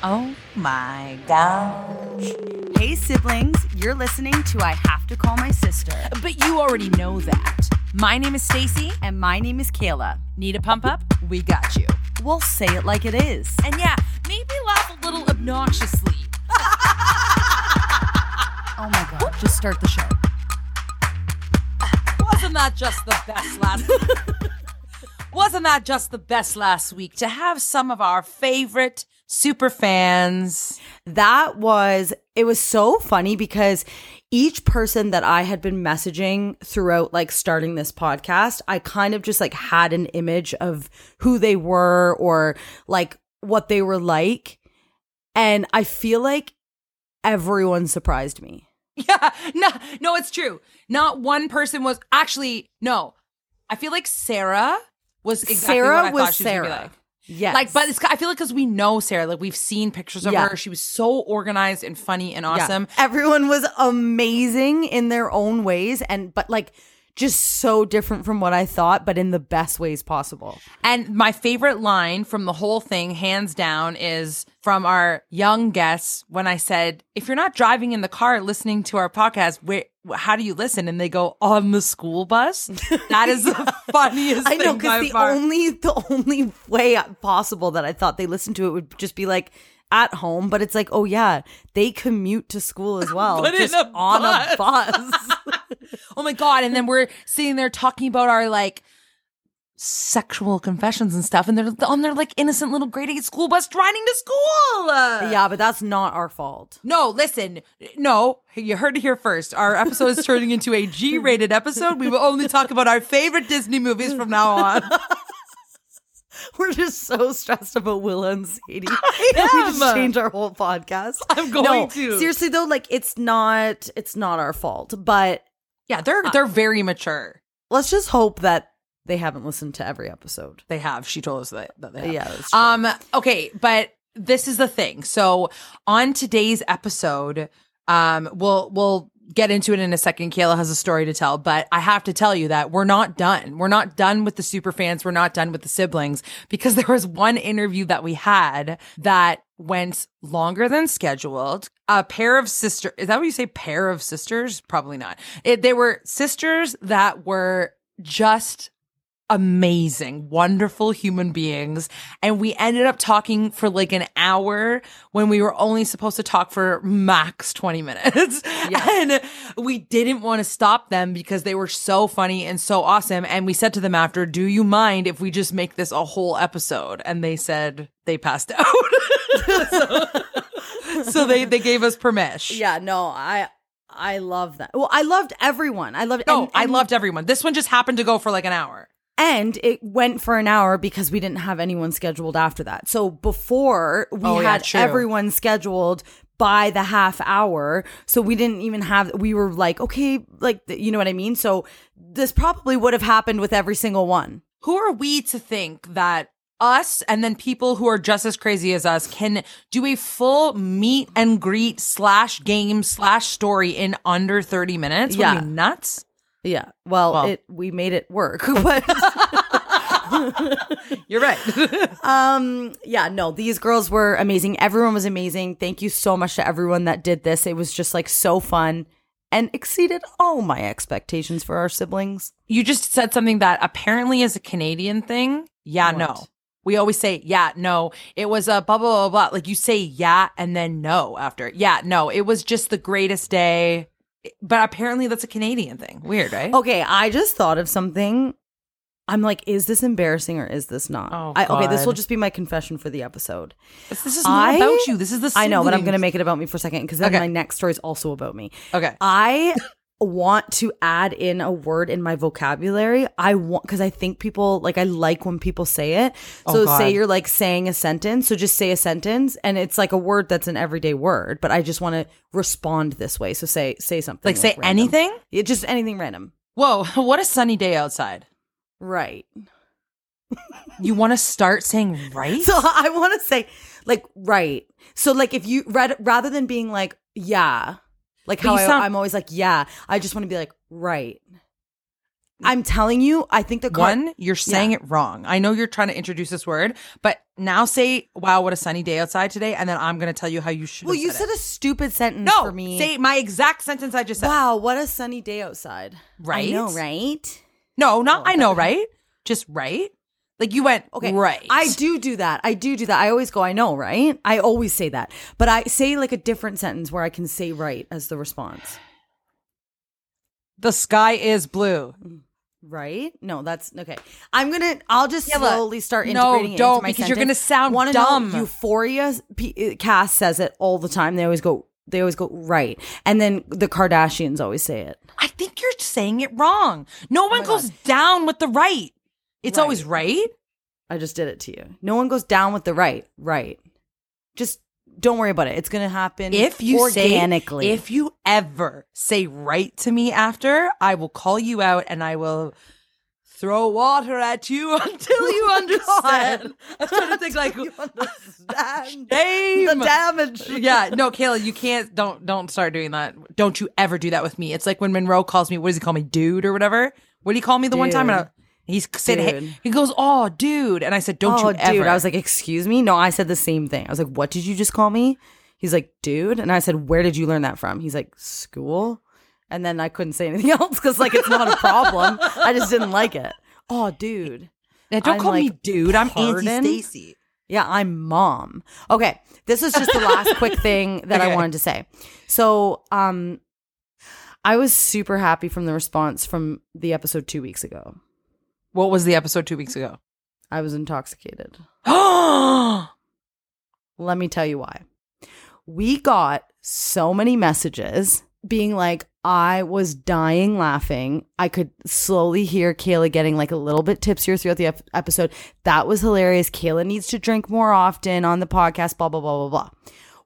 Oh my gosh. Hey, siblings, you're listening to I Have to Call My Sister. But you already know that. My name is Stacy. And my name is Kayla. Need a pump up? We got you. We'll say it like it is. And yeah, maybe laugh a little obnoxiously. oh my god, just start the show. Wasn't that just the best last Wasn't that just the best last week to have some of our favorite super fans? That was, it was so funny because each person that I had been messaging throughout like starting this podcast, I kind of just like had an image of who they were or like what they were like. And I feel like everyone surprised me. Yeah, no, no, it's true. Not one person was actually no. I feel like Sarah was exactly Sarah what I was thought she was gonna be Sarah. like. Yes. Like, but it's, I feel like because we know Sarah, like we've seen pictures of Yeah. her. She was so organized and funny and Yeah. awesome. Everyone was amazing in their own ways and but like just so different from what I thought, but in the best ways possible. And my favorite line from the whole thing, hands down, is from our young guests when I said, if you're not driving in the car listening to our podcast, where, how do you listen? And they go, on the school bus. That is the funniest I know because the far. only the only way possible that I thought they listened to it would just be like at home, but it's like, oh yeah, they commute to school as well, But in just a on bus. a bus. oh my God. And then we're sitting there talking about our like, sexual confessions and stuff and they're on their like innocent little grade eight school bus driving to school yeah, but that's not our fault. No, listen. No, you heard it here first. Our episode is turning into a G rated episode. We will only talk about our favorite Disney movies from now on. We're just so stressed about Willa and Sadie that we just change our whole podcast. I'm going no, to. seriously though, like it's not it's not our fault, but Yeah, they're they're very mature. let's just hope that they haven't listened to every episode. They have. She told us that, that they have. Yeah. Um, okay, but this is the thing. So on today's episode, um, we'll we'll get into it in a second. Kayla has a story to tell, but I have to tell you that we're not done. We're not done with the super fans. We're not done with the siblings because there was one interview that we had that went longer than scheduled. A pair of sister is that what you say? Pair of sisters? Probably not. It, they were sisters that were just amazing, wonderful human beings. And we ended up talking for like an hour when we were only supposed to talk for max 20 minutes. And we didn't want to stop them because they were so funny and so awesome. And we said to them after, do you mind if we just make this a whole episode? And they said they passed out. so, so they, they gave us permission. Yeah, no, I I love that. Well, I loved everyone. I loved Oh, and- I loved everyone. This one just happened to go for like an hour. And it went for an hour because we didn't have anyone scheduled after that. So before we Oh, had true. everyone scheduled by the half hour. So we didn't even have, we were like, okay, like, you know what I mean? So this probably would have happened with every single one. who are we to think that us and then people who are just as crazy as us can do a full meet and greet slash game slash story in under 30 minutes? What Yeah. nuts? Yeah. Well, Well. it, we made it work, but You're right. Um, yeah, no, these girls were amazing. Everyone was amazing. Thank you so much to everyone that did this. It was just like so fun and exceeded all my expectations for our siblings. you just said something that apparently is a Canadian thing. Yeah, no. We always say, yeah, no. It was a blah, blah, blah, blah. Like you say, yeah, and then no after. Yeah, no. It was just the greatest day. But apparently that's a Canadian thing. Weird, right? Okay, I just thought of something. I'm like, is this embarrassing or is this not? Oh, I, okay, this will just be my confession for the episode. This, this is not I- about you. This is the I know, but I'm going to make it about me for a second because then Okay. my next story is also about me. Okay. I want to add in a word in my vocabulary. I want because I think people like I like when people say it. Oh, So God. say you're like saying a sentence, so just say a sentence, and it's like a word that's an everyday word. But I just want to respond this way. So say say something Like say random. anything? Yeah, just anything random. Whoa, what a sunny day outside. Right. You want to start saying right? So I want to say like right. So like if you rather than being like yeah, like how I, sound- I'm always like yeah, I just want to be like right. I'm telling you, I think the car- One, you're saying it wrong. I know you're trying to introduce this word, but now say, wow, what a sunny day outside today. And then I'm going to tell you how you should Well, you said said a stupid sentence no, for me. say my exact sentence I just said. wow, what a sunny day outside. Right? I know, right? No, not oh, I know, right? Just right? Like you went, Okay. right. I do do that. I do do that. I always go, I know, right? I always say that. But I say like a different sentence where I can say right as the response. The sky is blue. Right? No, that's okay. I'm gonna. I'll just Yeah, slowly start No, integrating it don't, into my because you're gonna sound Wanna dumb. Know, Euphoria P- uh, cast says it all the time. They always go. They always go right, and then the Kardashians always say it. I think you're saying it wrong. No oh one goes down with the right. It's Right. always right. I just did it to you. No one goes down with the right. Right. Just don't worry about it. It's gonna happen If you organically. say, if you ever say right to me after, I will call you out and I will throw water at you until you oh understand. I was trying to think like you understand shame. the damage. yeah, no, Kayla, you can't. Don't don't start doing that. Don't you ever do that with me. It's like when Monroe calls me. What does he call me, dude or whatever? What did he call me the one time? And I, Dude. He said, hey, he goes, oh, dude, and I said, don't oh, you ever? dude. I was like, excuse me. No, I said the same thing. I was like, what did you just call me? He's like, dude, and I said, where did you learn that from? He's like, school. And then I couldn't say anything else because like it's not a problem. I just didn't like it. Oh, dude. Now, don't I'm call me dude. I'm? Auntie Stacy. Yeah, I'm mom. Okay, this is just the last quick thing that I wanted to say. So, um, I was super happy from the response from the episode two weeks ago. What was the episode two weeks ago? I was intoxicated. Oh, Let me tell you why. We got so many messages being like, I was dying laughing. I could slowly hear Kayla getting like a little bit tipsier throughout the ep- episode. That was hilarious. Kayla needs to drink more often on the podcast, blah, blah, blah, blah, blah.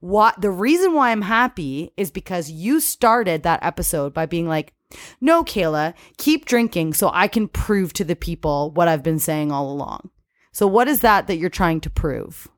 What the reason why I'm happy is because you started that episode by being like, no, Kayla, keep drinking so I can prove to the people what I've been saying all along. So, what is that that you're trying to prove?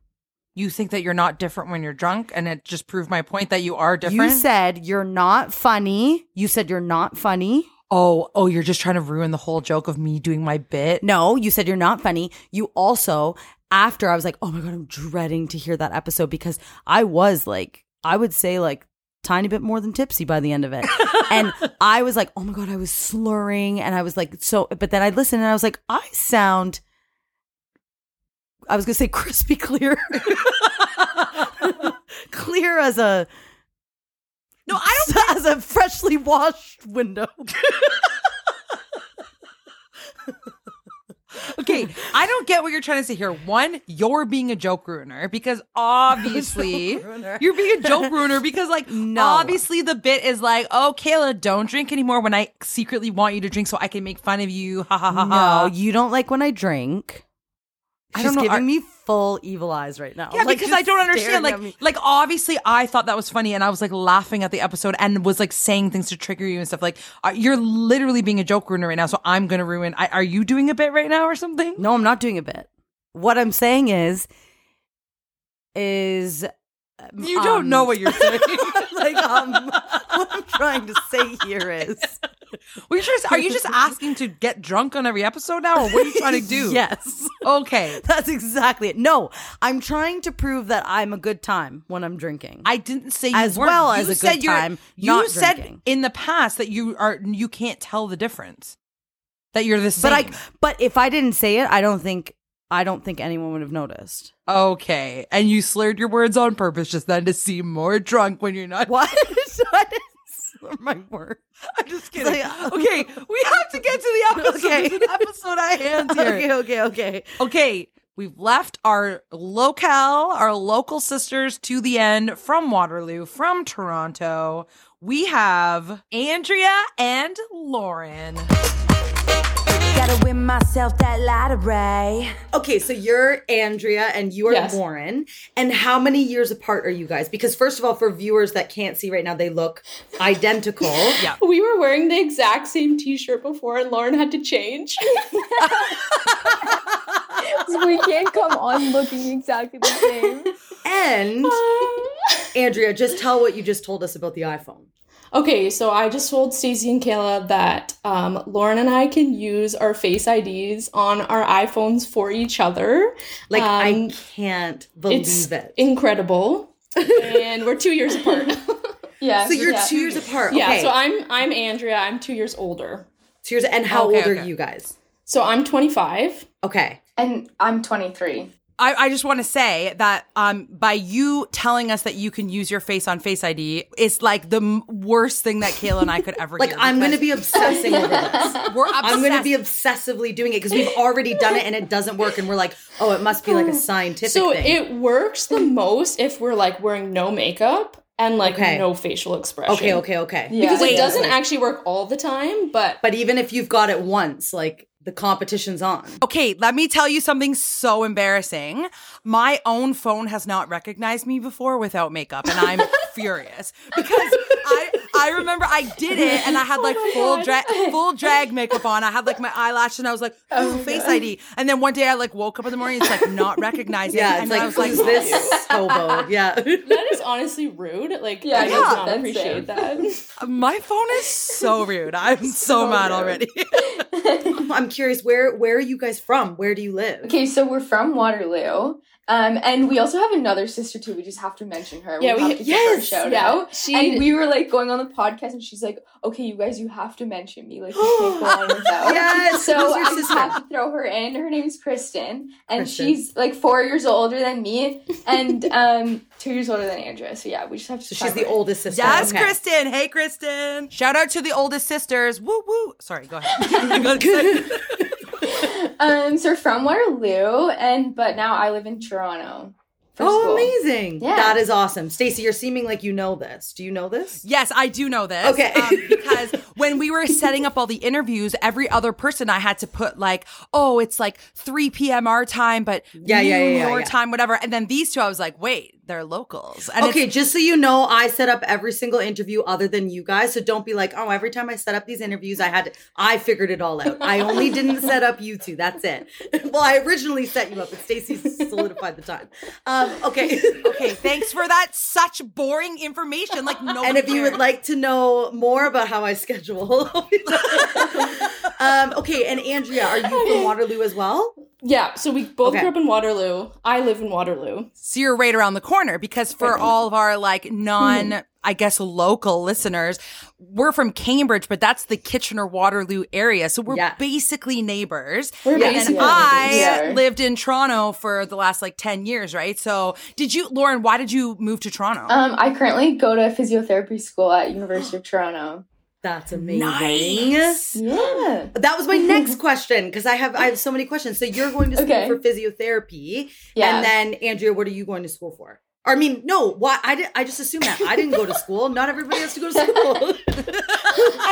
you think that you're not different when you're drunk, and it just proved my point that you are different. You said you're not funny. You said you're not funny. oh, oh, you're just trying to ruin the whole joke of me doing my bit. No, you said you're not funny. You also, after I was like, oh my God, I'm dreading to hear that episode because I was like, I would say like tiny bit more than tipsy by the end of it. and I was like, oh my God, I was slurring. And I was like, so, but then I listened and I was like, I sound, I was going to say crispy clear. clear as a, No, I don't. as a freshly washed window. Okay, I don't get what you're trying to say here. One, you're being a joke ruiner because obviously ruiner. you're being a joke ruiner because like No. obviously the bit is like, oh Kayla, don't drink anymore when I secretly want you to drink so I can make fun of you. Ha ha ha No, ha. you don't like when I drink. I She's don't know, giving are- me full evil eyes right now. Yeah, Like, because I don't understand. Like, like obviously, I thought that was funny, and I was like laughing at the episode, and was like saying things to trigger you and stuff. Like, uh, you're literally being a joke ruiner right now, so I'm gonna ruin. I, are you doing a bit right now or something? no, I'm not doing a bit. What I'm saying is, is You don't um, know what you're saying. like um, what I'm trying to say here is Were you just, are you just asking to get drunk on every episode now, or what are you trying to do? yes. Okay. That's exactly it. No, I'm trying to prove that I'm a good time when I'm drinking. I didn't say you As weren't. well You as a good time You said drinking. in the past that you are you can't tell the difference. That you're the same. but I but if I didn't say it, I don't think I don't think anyone would have noticed. Okay. And you slurred your words on purpose just then to seem more drunk when you're not. What? I my word. I'm just kidding. Like, okay. We have to get to the episode. Okay. There's an episode I hand here. Okay, okay, okay. Okay, we've left our locale, our local sisters to the end from Waterloo, from Toronto. We have Andrea and Lauren. Gotta win myself that lottery. Okay, so you're Andrea and you are Yes. Lauren. And how many years apart are you guys? Because first of all, for viewers that can't see right now, they look identical. Yeah. We were wearing the exact same t-shirt before and Lauren had to change. So we can't come on looking exactly the same. And Andrea, just tell what you just told us about the iPhone. Okay, so I just told Stacey and Kayla that um, Lauren and I can use our face IDs on our iPhones for each other. Like I Um, can't It's believe it. incredible. and we're two years apart. Yeah. so you're yeah. two years apart. yeah, so I'm I'm Andrea. I'm two years older. Two years- and how Okay, old are you guys? So I'm 25. Okay. And I'm 23. I, I just want to say that um, by you telling us that you can use your face on Face ID is like the m- worst thing that Kayla and I could ever Like hear. I'm going to be obsessing over this. We're obsessed. I'm going to be obsessively doing it because we've already done it and it doesn't work. And we're like, oh, it must be like a scientific So thing. it works the most if we're like wearing no makeup and like Okay. no facial expression. okay, okay, okay. Yeah. Because Wait. it doesn't actually work all the time, but But even if you've got it once, like the competition's on. Okay, let me tell you something so embarrassing. My own phone has not recognized me before without makeup, and I'm furious because I I remember I did it and I had like oh full drag full drag makeup on. I had like my eyelash and I was like, oh, face ID. And then one day I like woke up in the morning, it's like not recognizing. Yeah, and it's I like, was like, who's oh, this hobo? Yeah. that is honestly rude. Like Yeah, I do yeah. not appreciate that. my phone is so rude. I'm so, mad already. I'm curious, where where are you guys from? Where do you live? Okay, so we're from Waterloo. Um, and we also have another sister too. We just have to mention her. Yeah, we- have to give her a shout yeah. out. She- and we were like going on the podcast, and she's like, "Okay, you guys, you have to mention me. Like, you can't go on without." Yes, So who's your I just sister? have to throw her in. Her name's Kristen, and Kristen. she's like four years older than me, and um, two years older than Andrea. So yeah, we just have to. So she's the her. oldest sister. Yes, Okay. Kristen. Hey, Kristen. Shout out to the oldest sisters. Woo woo. Sorry, go ahead. Go ahead. Um, so from Waterloo, and but now I live in Toronto. For Oh, school. amazing. Yeah. That is awesome. Stacey, you're seeming like you know this. Do you know this? Yes, I do know this. Okay. um, because when we were setting up all the interviews, every other person I had to put like, oh, it's like 3 p.m. our time, but Yeah, yeah, yeah, yeah, your yeah. time, whatever. And then these two, I was like, wait, they're locals. And okay, just so you know, I set up every single interview other than you guys. So don't be like, oh, every time I set up these interviews, I had to, I figured it all out. I only didn't set up you two. That's it. well, I originally set you up, but Stacey solidified the time. Um, okay. okay, thanks for that. Such boring information. Like no. and if you would like to know more about how I schedule, um, okay. And Andrea, are you from Waterloo as well? Yeah, so we both Okay. grew up in Waterloo. I live in Waterloo. So you're right around the corner because for all of our like non, I guess, local listeners, we're from Cambridge, but that's the Kitchener Waterloo area. So we're Yeah. basically neighbors. We're and basically I neighbors. Yeah. lived in Toronto for the last like 10 years, right? So did you, Lauren, why did you move to Toronto? Um, I currently go to physiotherapy school at University of Toronto. That's amazing. nice. Yeah. That was my next question because I have I have so many questions. So you're going to school Okay. for physiotherapy, Yeah. and then Andrea, what are you going to school for? I mean, no, why? I did. I just assumed that I didn't go to school. Not everybody has to go to school.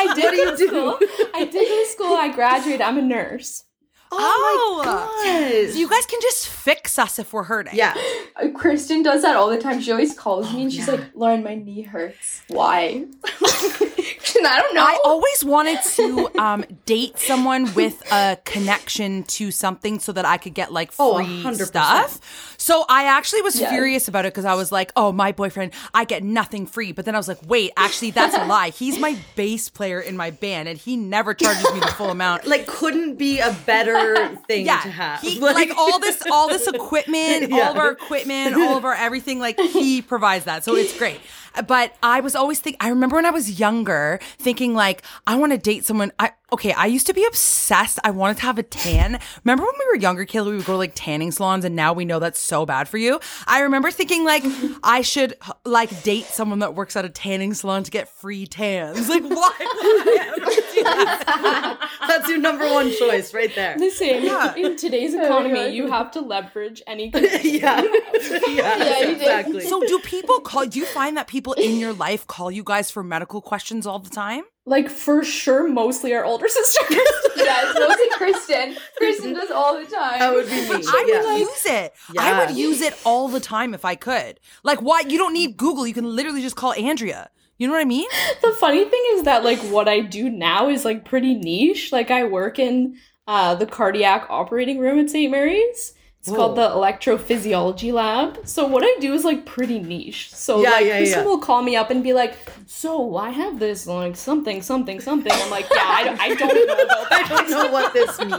I did What do you go to do? school. I did go to school. I graduated. I'm a nurse. Oh, my gosh. So you guys can just fix us if we're hurting. yeah. Uh, Kristen does that all the time. She always calls me and she's yeah. like, Lauren, my knee hurts. Why? I don't know. I always wanted to um, date someone with a connection to something so that I could get like free Oh, stuff. So I actually was Yeah. furious about it because I was like, oh, my boyfriend, I get nothing free. But then I was like, wait, actually, that's a lie. He's my bass player in my band and he never charges me the full amount. Like, couldn't be a better thing yeah, to have. he, like, all this, all this equipment, all of our equipment, all of our everything, like he provides that, so it's great. but I was always think. I remember when I was younger, thinking like, I want to date someone. I okay. I used to be obsessed. I wanted to have a tan. Remember when we were younger, Kayla? We would go to like tanning salons, and now we know that's so bad for you. I remember thinking like, I should like date someone that works at a tanning salon to get free tans. Like, why? Would I ever do that? That's your number one choice right there. Listen, in today's oh economy, you have to leverage any yeah. yeah, Yeah, you did. exactly. So, do people call? Do you find that people in your life call you guys for medical questions all the time? Like for sure, mostly our older sisters. yeah, it's mostly Kristen. Kristen does all the time. that would be me. I yeah. would use it. I would use it all the time if I could. Like, why? You don't need Google. You can literally just call Andrea. You know what I mean? the funny thing is that like what I do now is like pretty niche. Like I work in uh, the cardiac operating room at St. Mary's. It's called the electrophysiology lab. So what I do is like pretty niche. So Yeah, like yeah, Kristen yeah. will call me up and be like, "So I have this like something something something." I'm like, "Yeah, I, don't- I don't know about that." I don't know what this means.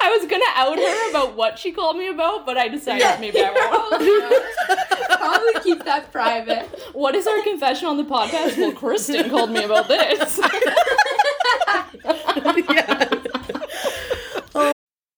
I was gonna out her about what she called me about, but I decided maybe I won't. Probably keep that private. What is our confession on the podcast? Well, Kristen called me about this.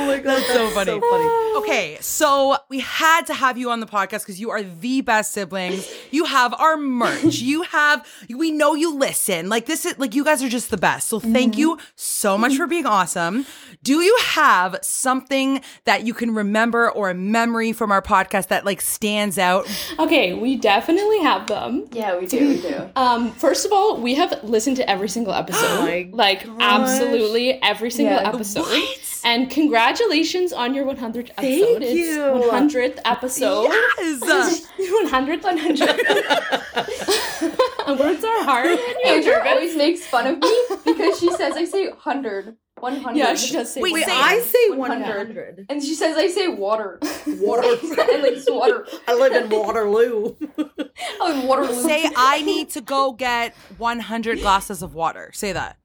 That's so funny. Okay, so we had to have you on the podcast because you are the best siblings. You have our merch. You have, we know you listen. Like, this is, like, you guys are just the best. So, thank you so much for being awesome. Do you have something that you can remember or a memory from our podcast that, like, stands out? okay, we definitely have them. Yeah, we do. We do. Um, first of all, we have listened to every single episode. my like absolutely every single Yeah. episode. And congratulations on your 100th episode. It's you. 100th episode. Yes. 100th 100. Words are hard. when you're Andrea nervous. always makes fun of me because she says I say 100. 100. Yeah, she does say Wait, Wait, I say 100. 100. And she says I say water. Water. and like water. I live in Waterloo. Oh, water. Say, I need to go get 100 glasses of water. Say that.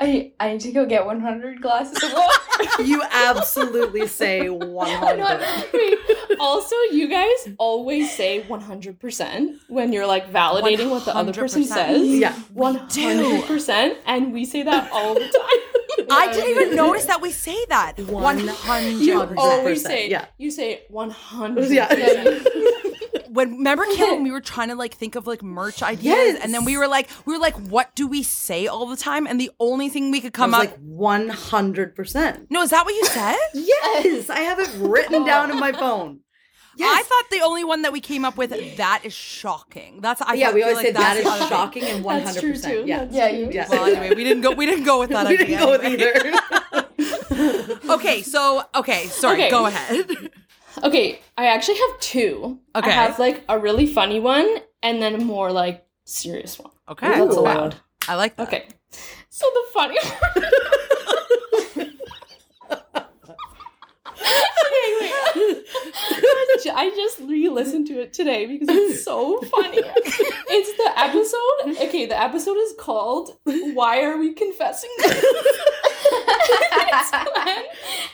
I, I need to go get 100 glasses of water. you absolutely say 100. Wait, also, you guys always say 100% when you're like validating what the other person says. Yeah. 100%. And we say that all the time. I didn't even notice that we say that. 100 You always say, yeah. you say 100. Yeah. When remember Kim when we were trying to like think of like merch ideas Yes. and then we were like we were like what do we say all the time and the only thing we could I come was up like 100%. no is that what you said Yes, I have it written down in my phone. I thought the only one that we came up with that is shocking that's I yeah, we always like say that that's is thing. shocking and 100%. That's true too. Yeah. That's Yeah, true. you Yeah. well anyway we didn't go we didn't go with that we idea didn't go with either. okay so okay sorry Okay. go ahead Okay, I actually have two. Okay. I have like a really funny one and then a more like serious one. okay That's allowed. I like that Okay. So the funny okay, wait. I just re-listened to it today because it's so funny. It's the episode. Okay, the episode is called "Why Are We Confessing?" It's when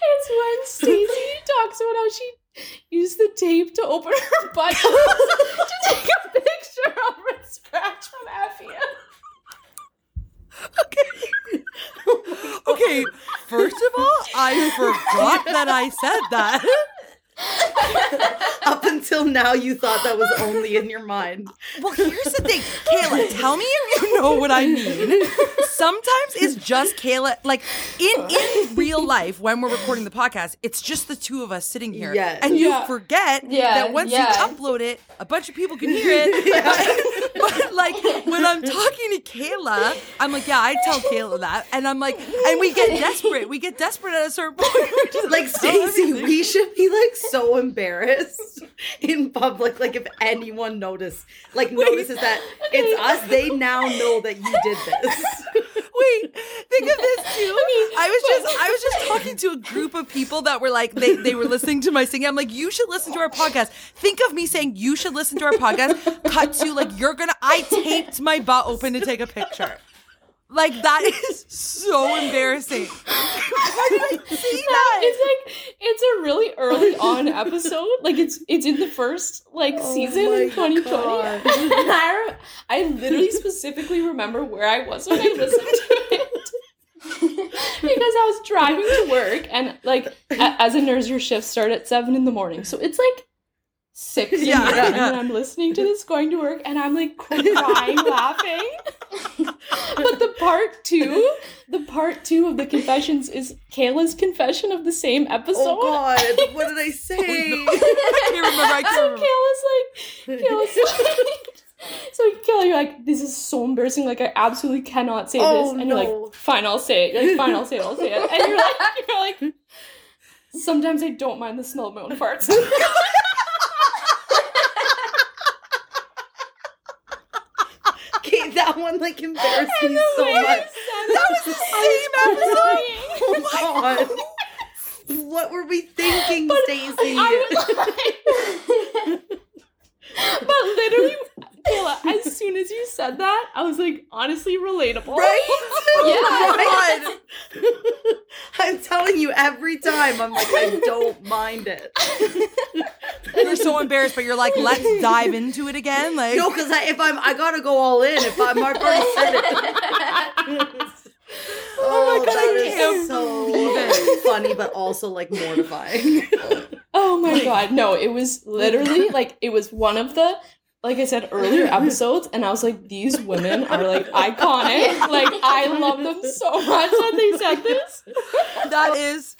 it's when Stacey talks about how she used the tape to open her butt to take a picture of her scratch from Effie. oh okay, first of all, I forgot that I said that. Up until now, you thought that was only in your mind. Well, here's the thing, Kayla. Tell me if you know what I mean. Sometimes it's just Kayla. Like in in real life, when we're recording the podcast, it's just the two of us sitting here, Yes. and you Yeah. forget Yeah, that once yeah. you upload it, a bunch of people can hear it. But, but, like when I'm talking to Kayla, I'm like, yeah, I tell Kayla that, and I'm like, and we get desperate. We get desperate at a certain point. Just Like oh, Stacey, everything. we should be like so embarrassed in public. Like if anyone notice, like notices that it's us, they now know that you did this. Wait, think of this too. I was just I was just talking to a group of people that were like they, they were listening to my singing. I'm like, you should listen to our podcast. Think of me saying you should listen to our podcast. Cut to like you're gonna I taped my butt open to take a picture. Like that is so embarrassing. Why did I see that? It's like it's a really early on episode. Like it's it's in the first like oh season in 2020. And I, re- I literally specifically remember where I was when I listened to it. because I was driving to work and like a- as a nurse your shifts start at seven in the morning. So it's like six in Yeah, the morning yeah. and I'm listening to this going to work and I'm like crying laughing. but the part two, the part two of the confessions is Kayla's confession of the same oh, episode. Oh God, what did I oh, say? I can't remember. I can't So remember. Kayla's like, Kayla's like, so Kayla, you're like, this is so embarrassing. Like, I absolutely cannot say Oh, this. And you're like, fine, I'll say it. You're like, fine, I'll say it. I'll say it. And you're like, you're like, sometimes I don't mind the smell of my own farts. That one like embarrassed me so much. That was the same episode. Oh my God. What were we thinking, Stacey? I was like, but literally, Kayla, as soon as you said that, I was like, honestly, relatable. Right? Right? I'm telling you every time. I'm like, I don't mind it. You're so embarrassed, but you're like, let's dive into it again. Like, No, because if I'm, I gotta go all in. If I'm I've already said it. oh my oh, God, I that is can't so funny, but also like mortifying. Oh my god, no, it was literally like it was one of the like I said earlier episodes, and I was like, these women are like iconic. Like I love them so much that they said this. that is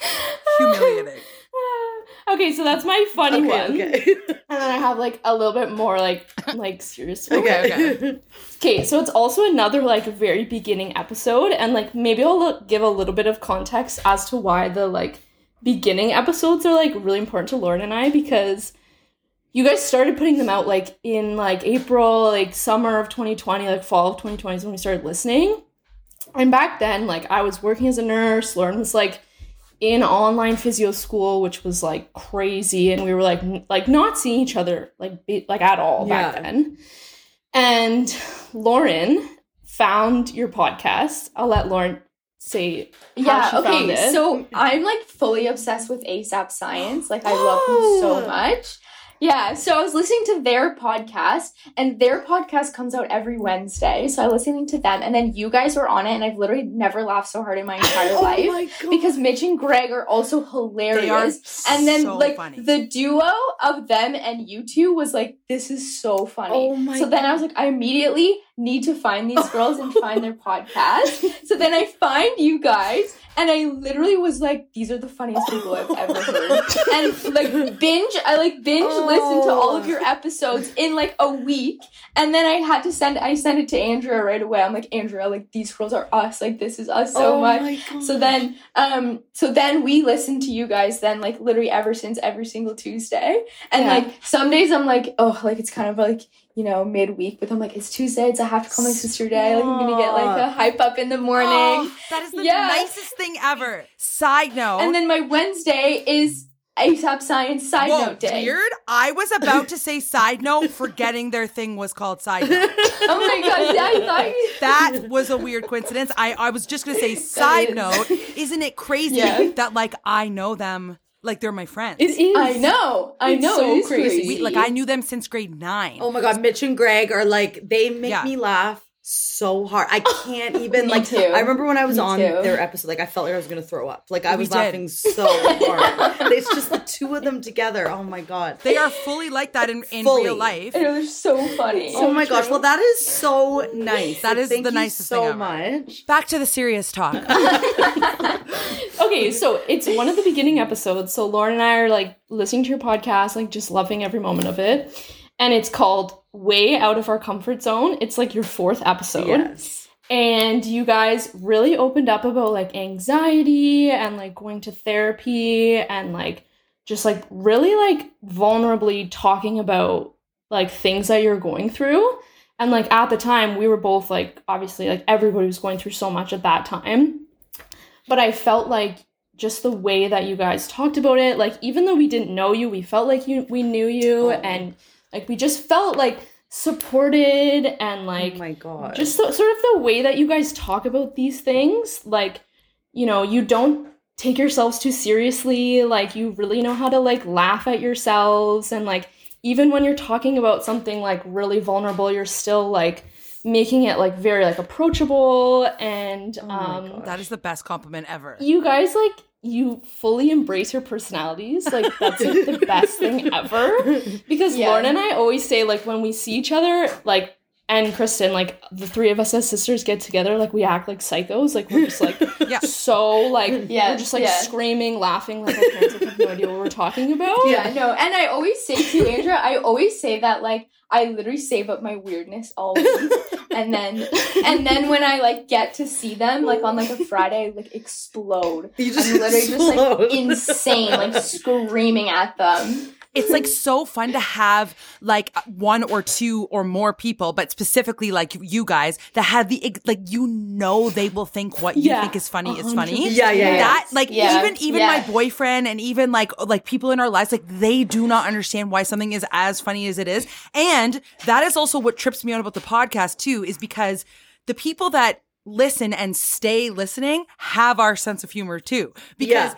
humiliating. okay, so that's my funny okay, one. okay. And then I have like a little bit more like like serious. Okay, okay. Okay, so it's also another like very beginning episode, and like maybe I'll look, give a little bit of context as to why the like beginning episodes are like really important to Lauren and I because you guys started putting them out like in like April, like summer of 2020, like fall of 2020 is when we started listening. And back then, like I was working as a nurse, Lauren was like in online physio school, which was like crazy, and we were like n- like not seeing each other like be, like at all back then. And Lauren found your podcast. I'll let Lauren say Yeah, okay. So I'm like fully obsessed with ASAP Science. Like I love them so oh. much. Yeah, so I was listening to their podcast, and their podcast comes out every Wednesday. So I was listening to them, and then you guys were on it, and I've literally never laughed so hard in my entire Oh life my God. because Mitch and Greg are also hilarious. Are and then so like funny. the duo of them and you two was like, this is so funny. Oh my so then I was like, I immediately need to find these girls and find their podcast. So then I find you guys, and I literally was like, these are the funniest people I've ever heard. and like binge, I like binge listened to all of your episodes in like a week, and then I had to send, I sent it to Andrea right away. I'm like, Andrea, like these girls are us. Like this is us so Oh much. So then, um, so then we listen to you guys then like literally ever since every single Tuesday. And Yeah. like some days I'm like, oh, like it's kind of like, you know, midweek, but I'm like, it's Tuesday, it's a have to call my sister day. Like I'm gonna get like a hype up in the morning. Oh, that is the Yeah. nicest thing ever. Side note. And then my Wednesday is ASAP Science Side Whoa, Note Day. weird. I was about to say side note, forgetting their thing was called side note. Oh my god, yeah, I That was a weird coincidence. I, I was just gonna say side is. note. Isn't it crazy Yeah. that like I know them like they're my friends? it is. I know. I It's know. so it is crazy. crazy. We, like I knew them since grade nine. Oh my god, Mitch and Greg are like they make Yeah. me laugh so hard. I can't even like. too. I remember when I was Me on too. their episode, like I felt like I was gonna throw up. Like I We was did. laughing so hard. it's just the two of them together. Oh my god. They are fully like that in, in Fully. real life. I know they're so funny. Oh my gosh. Well, that is so nice. That is thank the you nicest so thing ever. much. Back to the serious talk. Okay, so it's one of the beginning episodes. So Lauren and I are like listening to your podcast, like just loving every moment of it. And it's called Way Out of Our Comfort Zone. It's like your fourth episode. Yes. And you guys really opened up about like anxiety and like going to therapy and like just like really like vulnerably talking about like things that you're going through. And like at the time, we were both like obviously like everybody was going through so much at that time. But I felt like just the way that you guys talked about it, like even though we didn't know you, we felt like you we knew you oh. and like we just felt like supported and like oh my god. just so, sort of the way that you guys talk about these things like you know you don't take yourselves too seriously like you really know how to like laugh at yourselves and like even when you're talking about something like really vulnerable you're still like making it like very like approachable and Oh um God. that is the best compliment ever. you guys like you fully embrace your personalities like that's like the best thing ever because Yeah. lauren and i always say like when we see each other like and kristen like the three of us as sisters get together like we act like psychos like we're just like Yeah. so like Yeah, we're just like yeah. screaming laughing like our parents like, have no idea what we're talking about Yeah, no, and I always say to Andrea, I always say that like I literally save up my weirdness all week, and then and then when I like get to see them like on like a Friday, I like explode. You just I'm literally just like insane, like screaming at them. It's like so fun to have like one or two or more people, but specifically like you guys that have the like you know they will think what you Yeah, think is funny is 100%. funny. Yeah, yeah, yeah. That like Yeah, even even yeah. my boyfriend and even like like people in our lives like they do not understand why something is as funny as it is. And that is also what trips me out about the podcast too is because the people that listen and stay listening have our sense of humor too because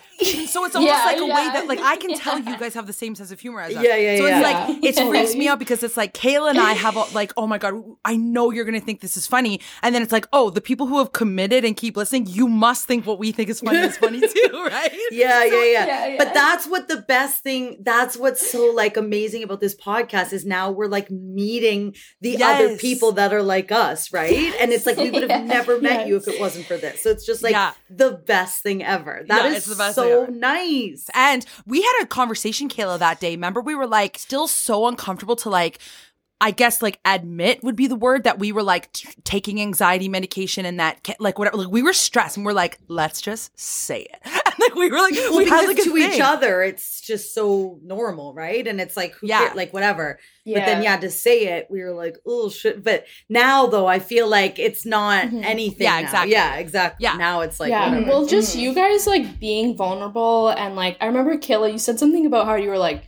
so it's almost Yeah, like a way that like i can tell you guys have the same sense of humor as us Yeah, yeah, so yeah. it's like it freaks me out because it's like Kayla and I have a, like, oh my god, I know you're gonna think this is funny, and then it's like, oh, the people who have committed and keep listening, you must think what we think is funny is funny too, right? Yeah, yeah, yeah, yeah, yeah. But that's what the best thing, that's what's so like amazing about this podcast is now we're like meeting the other people that are like us, right? And it's like we would have Yeah. Never met you if it wasn't for this. So it's just like Yeah. the best thing ever. That Yeah, is the best so nice. And we had a conversation, Kayla, that day. Remember, we were like still so uncomfortable to like. I guess like admit would be the word that we were like t- taking anxiety medication and that like whatever like we were stressed and we're like let's just say it and like we were like Well, we because had like a to each other, it's just so normal, right? And it's like, who Yeah. yeah, like whatever. yeah. But then, yeah, to say it, we were like, oh shit. But now, though, I feel like it's not Mhm. anything. Yeah, now. exactly. Yeah, exactly. Yeah. Now it's like, yeah. whatever. Well, just Mhm. you guys like being vulnerable and like I remember Kayla, you said something about how you were like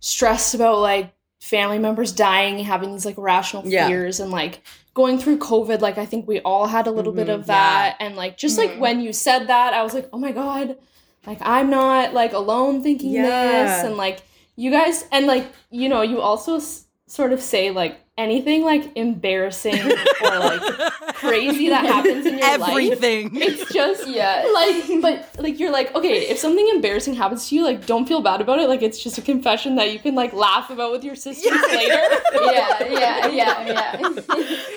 stressed about like family members dying, having these like rational Yeah. fears and like going through COVID. Like I think we all had a little bit Mhm, of that. And like just like Mhm. when you said that, I was like, oh my God, like I'm not like alone thinking Yeah. this. And like you guys and like, you know, you also s- sort of say like anything like embarrassing or like crazy that happens in your life everything it's just Yeah. like but like you're like okay if something embarrassing happens to you like don't feel bad about it like it's just a confession that you can like laugh about with your sisters later yeah, yeah, yeah, yeah.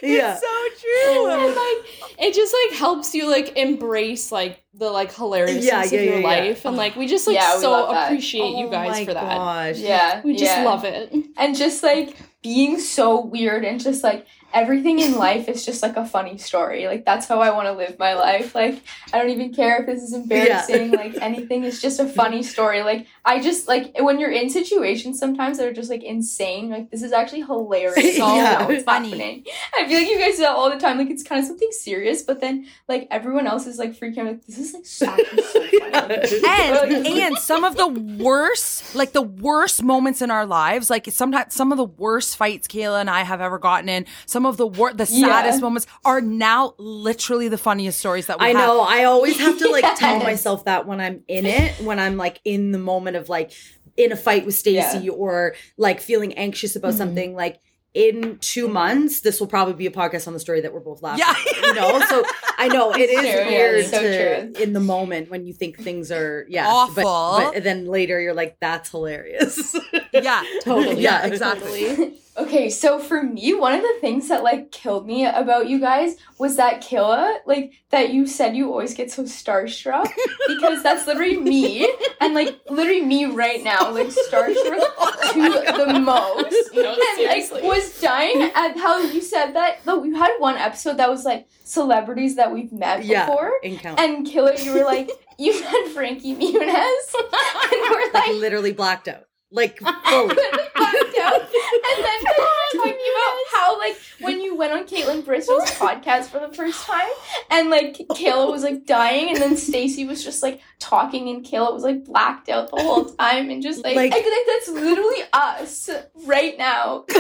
yeah. so true and like it just like helps you like embrace like the like hilariousness Yeah, of your yeah, yeah. life and like we just like Yeah, we so love that. appreciate you Oh guys my for that Gosh. yeah. we just yeah. love it and just like being so weird and just like everything in life is just like a funny story. Like that's how I want to live my life. Like I don't even care if this is embarrassing. Like anything is just a funny story. Like I just like when you're in situations sometimes that are just like insane. Like this is actually hilarious. Yeah. yeah, what's Funny. happening. I feel like you guys do that all the time. Like it's kind of something serious, but then like everyone else is like freaking out. Like this is like so, so funny. and and some of the worst like the worst moments in our lives like sometimes some of the worst fights kayla and i have ever gotten in some of the wor- the Yeah. saddest moments are now literally the funniest stories that we have I have. know. I always have to like tell myself that when I'm in it, when I'm like in the moment of like in a fight with Stacy or like feeling anxious about Mhm. something, like in two months, this will probably be a podcast on the story that we're both laughing. Yeah. at, you know. So I know it is true, yeah, weird so to, true. in the moment when you think things are yeah Awful. but, but then later you're like, that's hilarious. Yeah, Totally. Yeah, Yeah, exactly. Okay, so for me, one of the things that like killed me about you guys was that Kayla, like that you said you always get so starstruck because that's literally me and like literally me right now, like starstruck oh to the most. No, and I seriously. was dying at how you said that. Though you had one episode that was like celebrities that we've met yeah. before. Encounter. And Kayla, you were like, you met Frankie Muniz. and we're like like, literally blacked out. Like fully. blacked out. And then we were talking about how, like, when you went on Caitlin Bristol's podcast for the first time, and like Kayla was like dying, and then Stacy was just like talking, and Kayla was like blacked out the whole time, and just like, Like- I feel like that's literally us right now.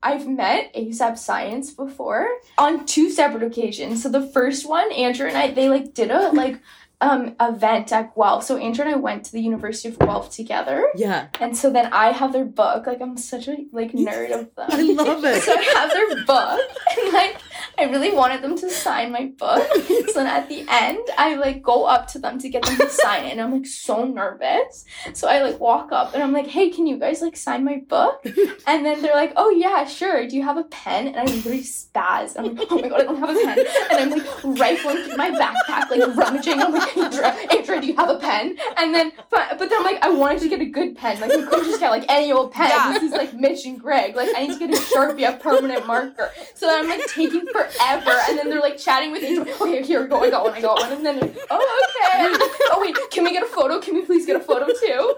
I've met ASAP Science before on two separate occasions. So the first one, Andrew and I, they like did a like um event at Guelph. So Andrew and I went to the University of Guelph together. yeah. And so then I have their book. Like I'm such a like nerd of them. I love it. So I have their book, and like I really wanted them to sign my book. So then at the end, I like go up to them to get them to sign it, and I'm like so nervous. So I like walk up, and I'm like, "Hey, can you guys like sign my book?" And then they're like, "Oh yeah, sure. Do you have a pen?" And I literally spaz. I'm like, "Oh my god, I don't have a pen!" And I'm like rifling through my backpack, like rummaging. I'm like, "Andrea, Andrea, do you have a pen?" And then, but, but then I'm like, I wanted to get a good pen. Like I couldn't just get like any old pen. Yeah. This is like Mitch and Greg. Like I need to get a sharpie, a permanent marker. So then I'm like taking forever, and then they're like chatting with each other. Okay, here we go. I got one. I got one. And then, oh okay. Oh wait, can we get a photo? Can we please get a photo too?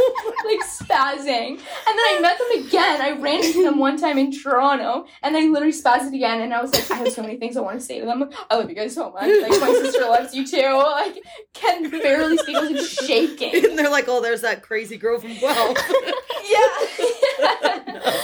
like spazzing. And then I met them again. I ran into them one time in Toronto and I literally spazzed again and I was like, I have so many things I want to say to them. I love you guys so much. Like my sister loves you too. Like can barely speak. I was like shaking. And they're like, oh, there's that crazy girl from Guelph. Yeah.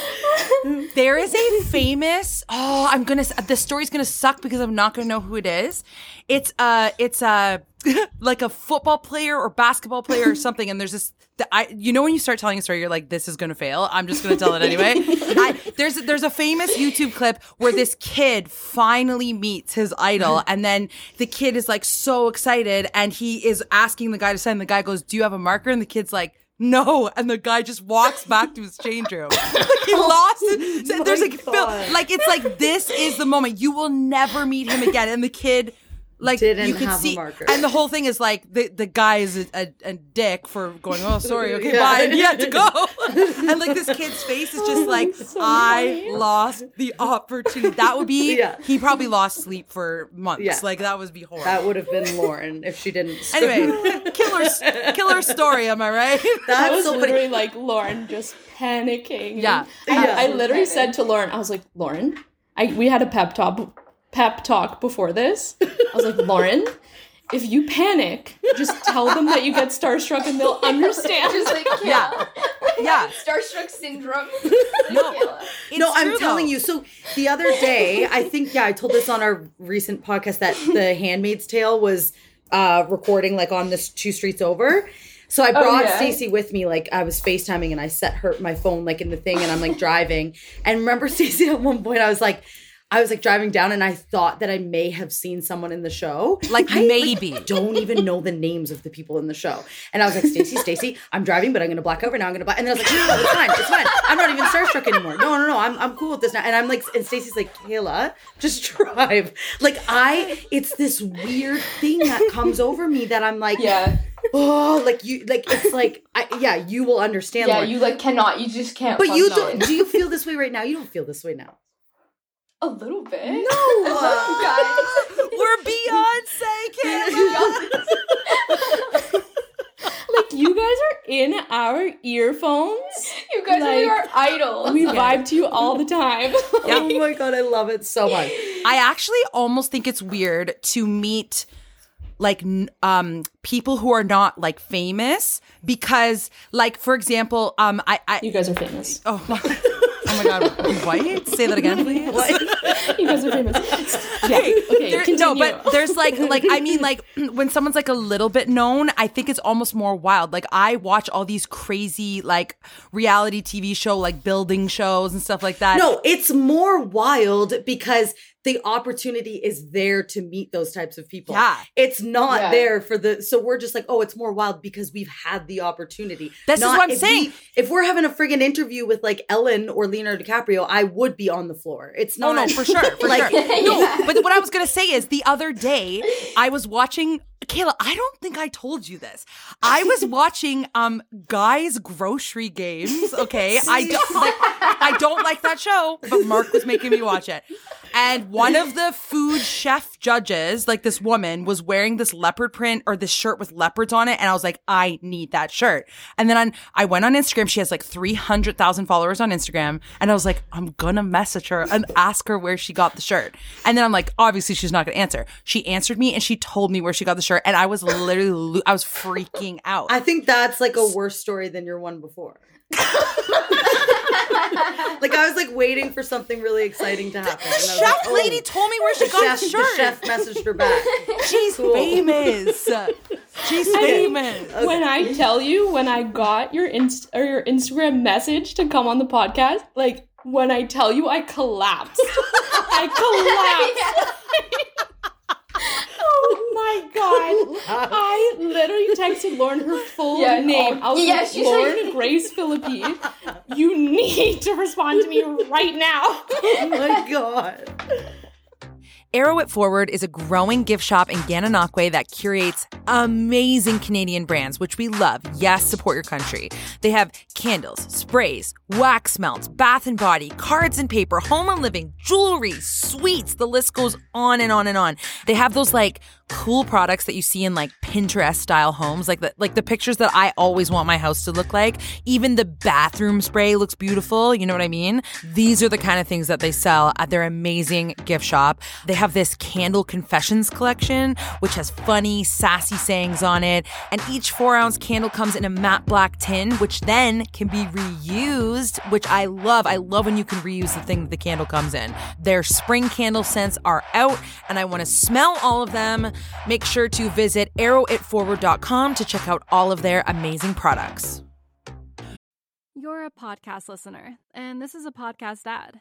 There is a famous. Oh, I'm gonna. The story's gonna suck because I'm not gonna know who it is. It's uh, it's uh, like a football player or basketball player or something. And there's this. the- I, you know, when you start telling a story, you're like, "This is gonna fail." I'm just gonna tell it anyway. I, there's there's a famous YouTube clip where this kid finally meets his idol, and then the kid is like so excited, and he is asking the guy to sign. The guy goes, "Do you have a marker?" And the kid's like. No, and the guy just walks back to his change room. Like he lost it. So There's like, like it's like this is the moment you will never meet him again. And the kid, like Didn't you can have a see, marker. and the whole thing is like the the guy is a, a, a dick for going. Oh, sorry, okay, Yeah. bye. And he had to go. and like this kid's face is just oh, like I lost the opportunity. That would be. Yeah. He probably lost sleep for months. Yeah. Like that would be horrible. that would have been Lauren if she didn't. anyway, killer killer story. Am I right? That That's was so funny. literally like Lauren just panicking. Yeah. I, Yeah. I literally said to Lauren, I was like, Lauren, I we had a pep talk pep talk before this. I was like, Lauren, if you panic, just tell them that you get starstruck and they'll understand. Just like Yeah. Kayla. Yeah. Starstruck syndrome. No. Kayla. no, I'm true, telling you. So the other day, I think, yeah, I told this on our recent podcast that The Handmaid's Tale was uh recording like on this two streets over. So I brought yeah. Stacey with me, like I was FaceTiming and I set her my phone like in the thing and I'm like driving. And remember Stacy at one point I was like I was like driving down and I thought that I may have seen someone in the show. Like, I, maybe. don't even know the names of the people in the show. And I was like, Stacey, Stacey, I'm driving, but I'm gonna black out right now. I'm gonna black. And then I was like, no, no, it's fine, it's fine. I'm not even starstruck anymore. No, no, no, I'm I'm cool with this now. And I'm like, and Stacey's like, Kayla, just drive. Like I, it's this weird thing that comes over me that I'm like, Yeah. oh, like you, like it's like, I, yeah, you will understand. Yeah, you like cannot. You just can't. But you function. do, do you feel this way right now? You don't feel this way now. A little bit. No, guys. We're Beyonce, Kayla. like you guys are in our earphones. You guys Like, are our idols. We vibe to you all the time. Oh my god, I love it so much. I actually almost think it's weird to meet like um people who are not like famous because like for example um I I you guys are famous. oh, oh my god, what? Say that again, please. you guys are famous. Yeah. Okay, Okay. there- continue. no, but there's like, like I mean, like when someone's like a little bit known, I think it's almost more wild. Like I watch all these crazy like reality TV show, like building shows and stuff like that. No, it's more wild because the opportunity is there to meet those types of people. Yeah. It's not Yeah. there for the so we're just like, oh, it's more wild because we've had the opportunity. This is Not what I'm if saying. we- if we're having a friggin' interview with like Ellen or Leonardo DiCaprio, I would be on the floor. It's Oh no, for sure, for like sure. No, Yeah. but what I was gonna say is the other day I was watching. Kayla, I don't think I told you this. I was watching um guys grocery games. Okay, I don't like I don't like that show, but Mark was making me watch it. And one of the food chef judges, like this woman, was wearing this leopard print or this shirt with leopards on it, and I was like, I need that shirt. And then on, I went on Instagram. She has like three hundred thousand followers on Instagram, and I was like, I'm gonna message her and ask her where she got the shirt. And then I'm like, obviously she's not gonna answer. She answered me, and she told me where she got the shirt, and I was literally, I was freaking out. I think that's like a worse story than your one before. like I was like waiting for something really exciting to happen. The chef like, oh, lady told me where she the got chef, the the chef messaged her back. She's Cool. famous. She's famous. when I tell you when I got your inst or your Instagram message to come on the podcast, like when I tell you I collapsed. I collapsed. Oh my god. I literally texted Lauren her full Yeah, oh, name. I was yeah, like, she's Lauren like- Grace Philippi, you need to respond to me right now. Oh my god. Arrow It Forward is a growing gift shop in Gananoque that curates amazing Canadian brands, which we love. Yes, support your country. They have candles, sprays, wax melts, bath and body, cards and paper, home and living, jewelry, sweets. The list goes on and on and on. They have those like cool products that you see in like Pinterest style homes, like the like the pictures that I always want my house to look like. Even the bathroom spray looks beautiful. You know what I mean? These are the kind of things that they sell at their amazing gift shop. They have this candle confessions collection, which has funny, sassy sayings on it. And each four ounce candle comes in a matte black tin, which then can be reused, which I love. I love when you can reuse the thing that the candle comes in. Their spring candle scents are out, and I want to smell all of them. Make sure to visit arrowitforward.com to check out all of their amazing products. You're a podcast listener, and this is a podcast ad.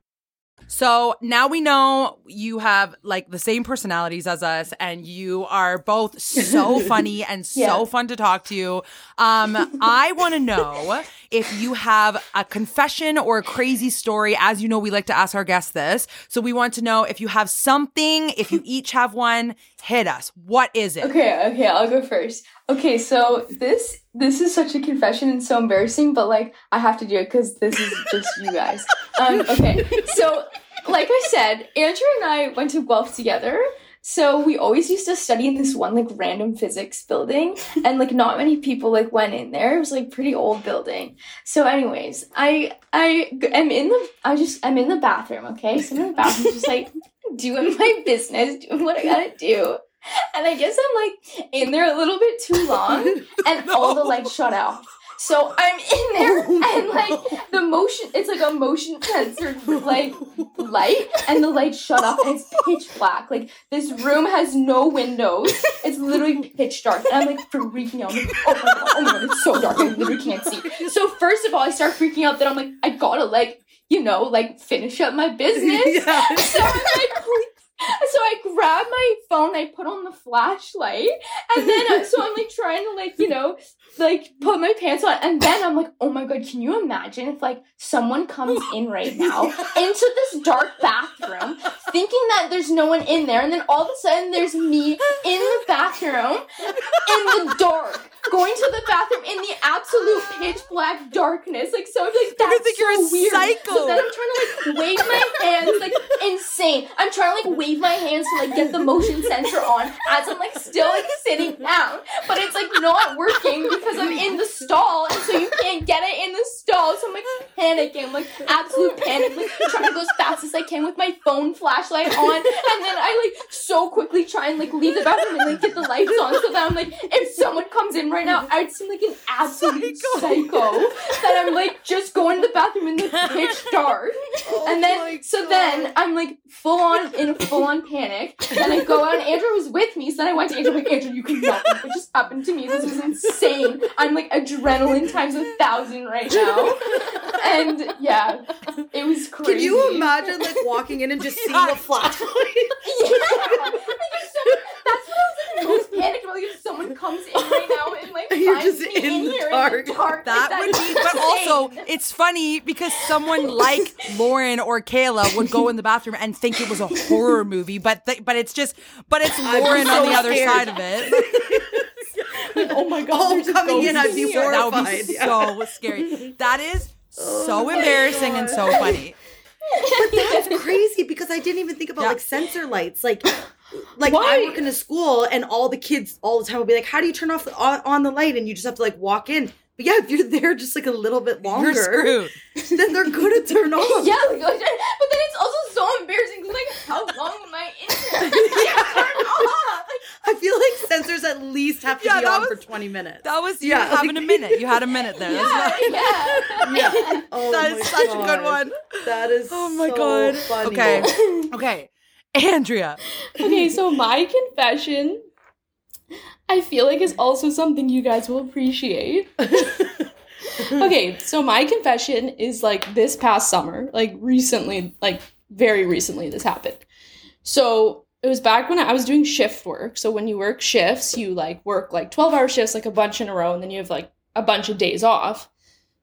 So now we know you have like the same personalities as us, and you are both so funny and so fun to talk to. Um, I want to know if you have a confession or a crazy story. As you know, we like to ask our guests this. So we want to know if you have something, if you each have one, hit us. What is it? Okay, okay, I'll go first. Okay, so this this is such a confession and so embarrassing, but like I have to do it because this is just you guys. Um, okay, so like I said, Andrew and I went to Guelph together. So we always used to study in this one like random physics building, and like not many people like went in there. It was like pretty old building. So, anyways, I I am in the I just I'm in the bathroom. Okay, so I'm in the bathroom, just like doing my business, doing what I gotta do. And I guess I'm like in there a little bit too long, and all the lights shut out. So I'm in there, oh, and like the motion, it's like a motion sensor like light, and the lights shut off, and it's pitch black. Like this room has no windows. It's literally pitch dark, and I'm like freaking out. I'm like, oh my god, oh my god, it's so dark. I literally can't see. So first of all, I start freaking out. That I'm like, I gotta like, you know, like finish up my business. Yeah. So I'm like, So I grab my phone, I put on the flashlight, and then uh, so I'm like trying to like you know like put my pants on, and then I'm like, oh my god, can you imagine if like someone comes in right now into this dark bathroom, thinking that there's no one in there, and then all of a sudden there's me in the bathroom in the dark. Going to the bathroom in the absolute pitch black darkness, like so, I'm like that's think you're so a weird. psycho. So then I'm trying to like wave my hands, like insane. I'm trying to like wave my hands to like get the motion sensor on as I'm like still like sitting down, but it's like not working because I'm in the stall, and so you can't get it in the stall. So I'm like panicking, I'm like absolute panic, like trying to go as fast as I can with my phone flashlight on, and then I like so quickly try and like leave the bathroom and like get the lights on, so that I'm like if someone comes in right now, I'd seem like an absolute psycho. that I'm like just going to the bathroom in the pitch dark. and then so then I'm like full on in a full on panic. and I go out and Andrew was with me, so then I went to Andrew like Andrew, you cannot believe what just happened to me. This was insane. I'm like adrenaline times a thousand right now. And yeah, it was crazy. Can you imagine like walking in and just seeing a flashlight? Yeah. Like, if that's what I was like most panicked about. Like if someone comes in right now and like You're finds just me in in, the here in dark. the dark. That like, would is be, but also it's funny because someone like Lauren or Kayla would go in the bathroom and think it was a horror movie, but th- but it's just, but it's I'd be Lauren on so the other side of it. Oh my god. Oh, there's coming in, I'd be here. that would horrified. be yeah. so scary. That is oh so embarrassing and so funny. But that's crazy because I didn't even think about Yeah. like sensor lights. Like, like Why? I work in a school and all the kids all the time will be like, "How do you turn off the, on, on the light?" And you just have to like walk in. But yeah, if you're there just like a little bit longer, You're then they're gonna turn off. Yeah, like, but then it's also so embarrassing. 'cause, Like, how long am I in there? Turn off. Like, I feel like sensors at least have to Yeah, be on was- for 20 minutes. That was you Yeah, having like- a minute. You had a minute there. That's yeah, yeah. yeah. Oh that my is such a good one. That is Oh my so god. funny. Okay. Okay. Andrea. Okay, so my confession, I feel like is also something you guys will appreciate. okay, so my confession is like this past summer, like recently, like very recently, this happened. So it was back when I was doing shift work. So when you work shifts, you like work like 12 hour shifts, like a bunch in a row, and then you have like a bunch of days off.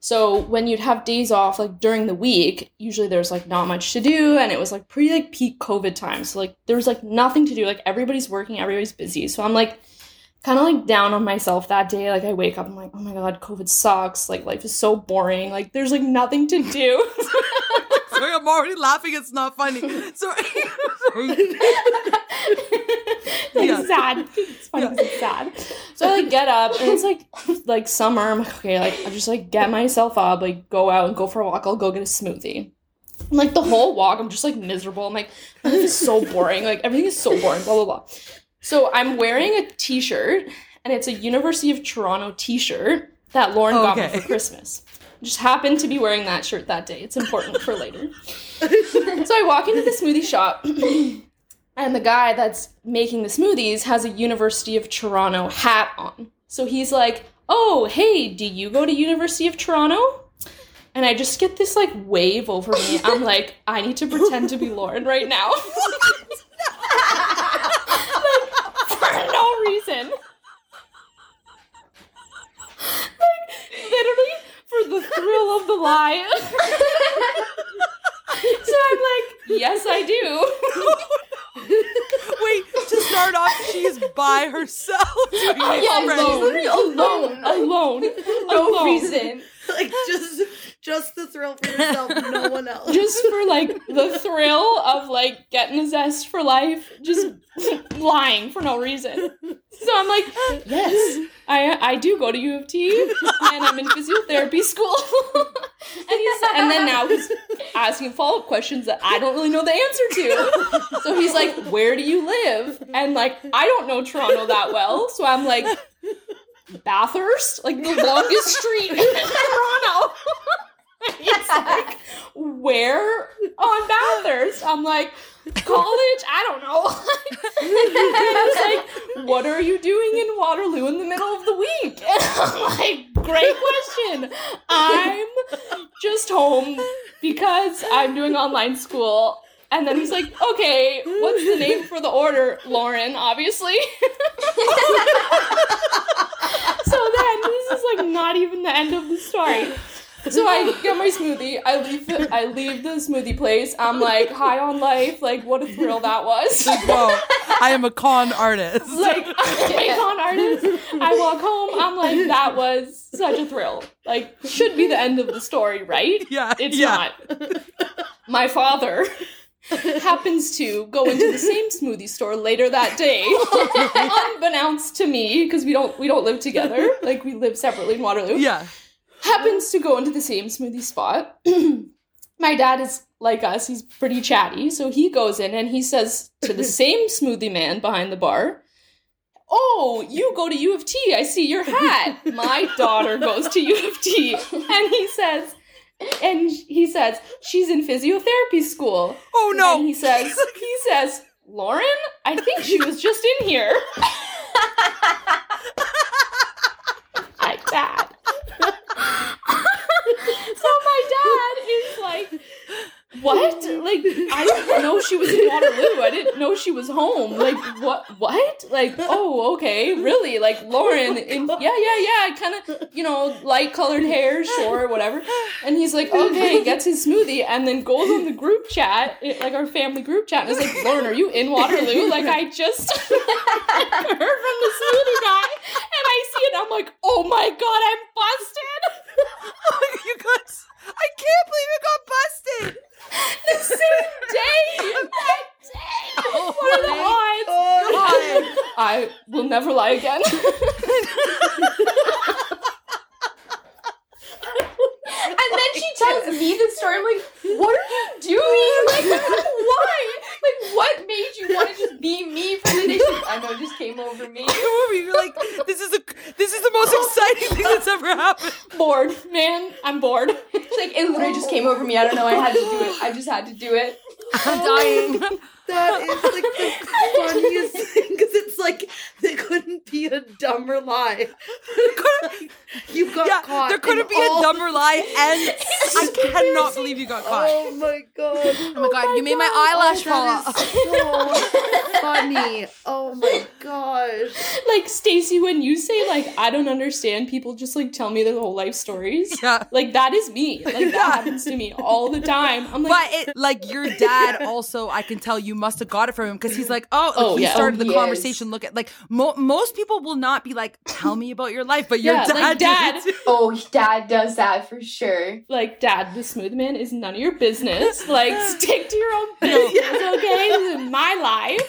So when you'd have days off, like during the week, usually there's like not much to do, and it was like pretty like peak COVID time. So like there was like nothing to do. Like everybody's working, everybody's busy. So I'm like kind of like down on myself that day. Like I wake up, I'm like, oh my god, COVID sucks. Like life is so boring. Like there's like nothing to do. Sorry, I'm already laughing. It's not funny. Sorry. like Yeah. sad. It's funny 'cause it's sad. So I like get up and it's like like summer. I'm like, okay, like I just like get myself up, like go out and go for a walk. I'll go get a smoothie. And, like the whole walk, I'm just like miserable. I'm like, life is so boring. Like everything is so boring. Blah blah blah. So I'm wearing a t-shirt, and it's a University of Toronto t-shirt that Lauren got me for Christmas. Just happened to be wearing that shirt that day. It's important for later. so I walk into the smoothie shop. And the guy that's making the smoothies has a University of Toronto hat on. So he's like, "Oh, hey, do you go to University of Toronto?" And I just get this like wave over me. I'm like, I need to pretend to be Lauren right now. like, for no reason. like, literally for the thrill of the lie. so I'm like, yes, I do. Wait, to start off, she's by herself doing it Yeah, already. she's literally alone. alone. No alone. reason. like just just the thrill for yourself, no one else. Just for like the thrill of like getting a zest for life, just lying for no reason. So I'm like, ah, yes, I I do go to U of T and I'm in physiotherapy school. and he's and then now he's asking follow up questions that I don't really know the answer to. So he's like, where do you live? And like I don't know Toronto that well, so I'm like. Bathurst, like the longest street in Toronto. He's like, where on Bathurst? I'm like, college? I don't know. he's like, what are you doing in Waterloo in the middle of the week? And I'm like, great question. I'm just home because I'm doing online school and then he's like, okay, what's the name for the order? Lauren, obviously. so then this is like not even the end of the story. So I get my smoothie. I leave. The, I leave the smoothie place. I'm like high on life. Like what a thrill that was. Whoa, I am a con artist. like I'm a con artist. I walk home. I'm like that was such a thrill. Like should be the end of the story, right? Yeah, It's yeah. not. My father happens to go into the same smoothie store later that day, unbeknownst to me, because we don't we don't live together. Like we live separately in Waterloo. Yeah. Happens to go into the same smoothie spot. My dad is like us, he's pretty chatty, so he goes in and he says to the same smoothie man behind the bar, Oh, you go to U of T. I see your hat. My daughter goes to U of T. And he says, and he says, she's in physiotherapy school. Oh no. And he says, he says, Lauren, I think she was just in here. like that. so my dad is like, what? Like, I didn't know she was in Waterloo. I didn't know she was home. Like, what? What? Like, oh, okay, really? Like, Lauren, oh in, yeah, yeah, yeah, kind of, you know, light colored hair, short, whatever. And he's like, okay, gets his smoothie, and then goes on the group chat, it- like our family group chat, and is like, Lauren, are you in Waterloo? Like, I just heard from the smoothie guy, and I see it, I'm like, oh my god, I'm busted. you guys, I can't believe it got busted. the same day. That day. Oh what are the odds? God. I will never lie again. And then she tells me the story. I'm like, what are you doing? Like, why? Like, what made you want to just be me for the day? She, I know, it just came over me. You're like, this is a, this is the most exciting thing that's ever happened. bored, man. I'm bored. Like, it literally just came over me. I don't know. I had to do it. I just had to do it. I'm dying. That is like the funniest thing because it's like there couldn't be a dumber lie. you got yeah, caught. there couldn't be all- a dumber lie, and I cannot believe you got caught. Oh my god! Oh my god, you made my oh eyelash fall That off. so funny. Oh my gosh. Like Stacy, when you say like I don't understand, people just like tell me their whole life stories. Yeah. Like that is me. Like that Yeah. happens to me all the time. I'm like, But it, like your dad also, I can tell you must have got it from him because he's like, oh, like, Oh, he yeah. started Oh, the he conversation. Look at like mo- most people will not be like, tell me about your life, but your Yeah, dad, like, Dad. Oh, dad does that for sure. like dad the smooth man is none of your business like stick to your own business okay this is my life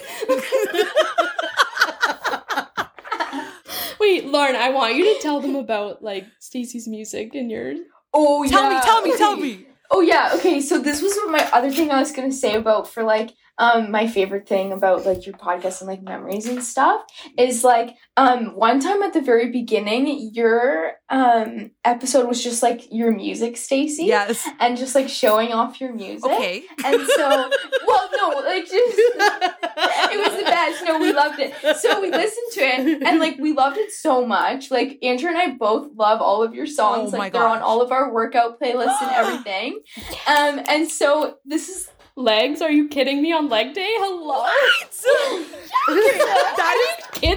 wait lauren i want you to tell them about like stacy's music and yours Oh, yeah. Tell yeah. me, tell me, tell me. Oh yeah, okay. So this was what my other thing I was gonna say about for like um my favorite thing about like your podcast and like memories and stuff is like um one time at the very beginning your um episode was just like your music, Stacy. Yes. And just like showing off your music. Okay. And so well no, like just it was the best. No, we loved it. So we listened to it and like we loved it so much. Like Andrew and I both love all of your songs. Oh like they're on all of our workout playlists and everything. Um and so this is legs? Are you kidding me on leg day? Hello? That is kidding?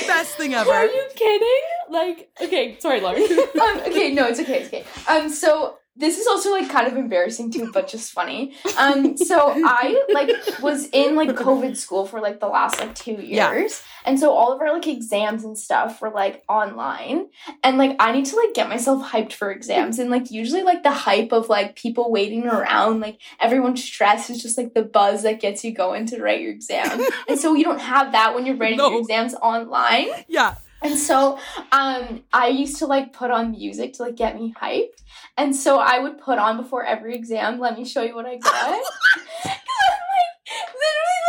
the best thing ever. are you kidding? Like okay sorry lauren. Um, okay, no, it's okay, it's okay. Um, so this is also like kind of embarrassing too, but just funny. Um, so I like was in like COVID school for like the last like two years, Yeah. and so all of our like exams and stuff were like online, and like I need to like get myself hyped for exams, and like usually like the hype of like people waiting around, like everyone's stressed is just like the buzz that gets you going to write your exam, and so you don't have that when you're writing No. your exams online. yeah. And so um I used to like put on music to like get me hyped. And so I would put on before every exam, let me show you what I got. 'Cause I'm like literally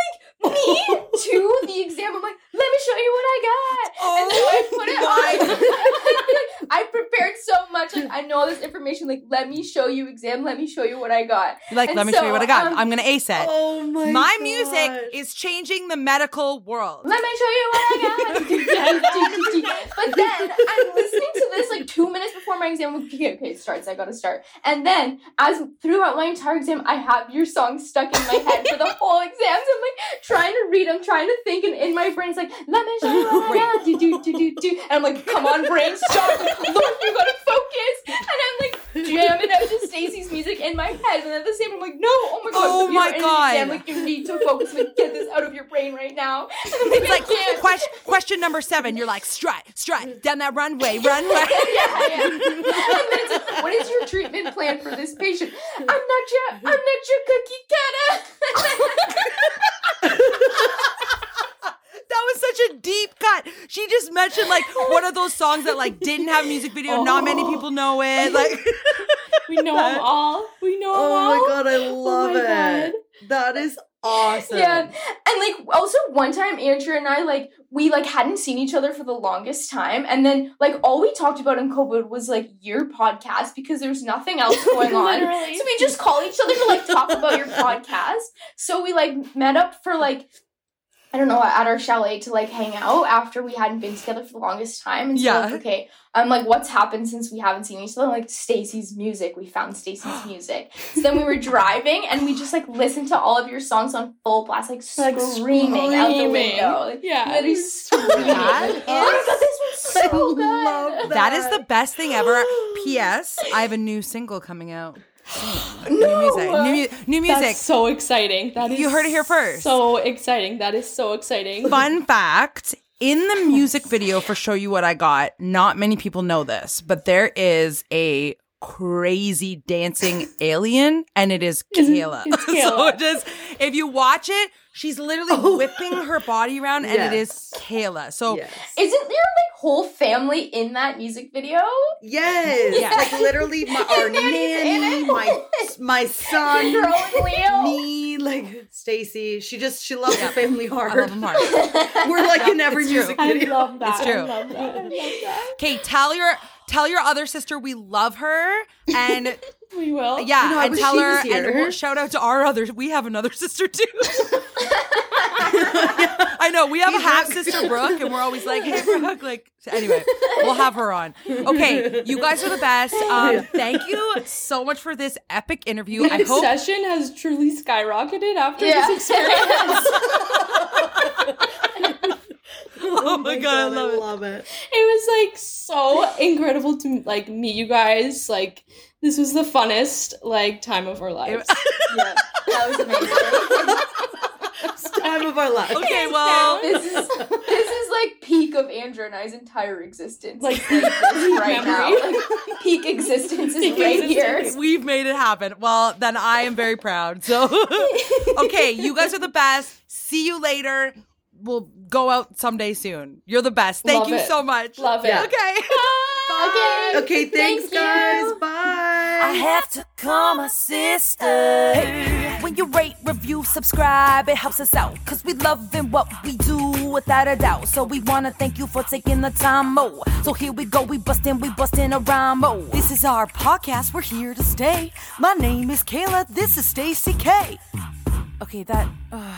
like me to the exam. I'm like, let me show you what I got. and so I put it on. I prepared so much much. Like I know all this information. Like let me show you exam. Let me show you what I got. Like, And let me show you what I got. um, I'm gonna ace it. Oh my My gosh. music is changing the medical world. Let me show you what I got. but then I'm listening to this like two minutes before my exam. I'm like, Okay, okay, it starts. I gotta start. And then as throughout my entire exam, I have your song stuck in my head for the whole exam. So I'm like trying to read. I'm trying to think, and in my brain it's like, let me show you what I got. Do do do do do. And I'm like, come on, brain, stop. Like, Look, you gotta focus. And I'm like jamming out to Stacey's music in my head, and at the same time, I'm like, no, oh my god, Oh you're my God. exam, like you need to focus. Like get this out of your brain right now. And I'm It's I like can't. question, question number seven. You're like, stride, stride, down that runway, runway. yeah, yeah. And then it's like, what is your treatment plan for this patient? I'm not your, I'm not your cookie cutter. That was such a deep cut. She just mentioned like one of those songs that like didn't have a music video. Not many people know it. Oh. Like We know them all. We know them Oh my god, I oh love my it. That is awesome. yeah, and like also one time Andrew and I like we like hadn't seen each other for the longest time, and then like all we talked about in COVID was like your podcast because there's nothing else going on. So we just call each other to like talk about your podcast. So we like met up for like I don't know at our chalet to like hang out after we hadn't been together for the longest time. And so Yeah. like, okay, I'm like, what's happened since we haven't seen each other? Like Stacy's music. We found Stacy's music. So then we were driving and we just like listened to all of your songs on full blast, like, Like, screaming, out the window. Like, Yeah. literally screaming. That oh my god, this was so good. love that is the best thing ever. P.S. I have a new single coming out. New music. New, mu- new music. That's so exciting. That is You heard it here first. So exciting. That is so exciting. Fun fact in the music video for Show You What I Got, not many people know this, but there is a crazy dancing alien and it is Kayla. it's so Kayla. just if you watch it, she's literally oh. whipping her body around and it is Kayla. So Yes. Isn't there like whole family in that music video? Yes. Yes. Like literally my our nanny, my my son, me, like Stacy. She just she loves the family I hard. love them hard. We're like in every it's true. music I video. love that. It's true. I love that. I love that. Okay, tell your tell your other sister we love her and We will. yeah, know, I and tell her and we'll shout out to our other we have another sister too. I know we have a half sister Brooke, and we're always like, "Hey Brooke," like. Anyway, we'll have her on. Okay, you guys are the best. Um, thank you so much for this epic interview. I My hope session has truly skyrocketed after Yeah. this experience. Oh, oh my god, I love it. love it. it was like so incredible to like meet you guys. Like this was the funnest like time of our lives. Yeah, that was amazing. Time of our lives. Okay, well, this is this is like peak of Andrew and I's entire existence. Like, It's like this right now. Like peak existence is Peak right existence. here. we've made it happen. Well, then I am very proud. So, okay, you guys are the best. See you later. We'll go out someday soon. You're the best. Thank Love you it. so much. Love it. Yeah. Okay. Okay. Okay, thanks Thank you. guys. Bye. I have to call my sister. Hey, when you rate, review, subscribe, it helps us out. Cause we loving what we do without a doubt. So we wanna thank you for taking the time, mo. So here we go, we bustin', we bustin' a rhyme, mo. This is our podcast, we're here to stay. My name is Kayla, this is Stacy K. Okay, that. Uh,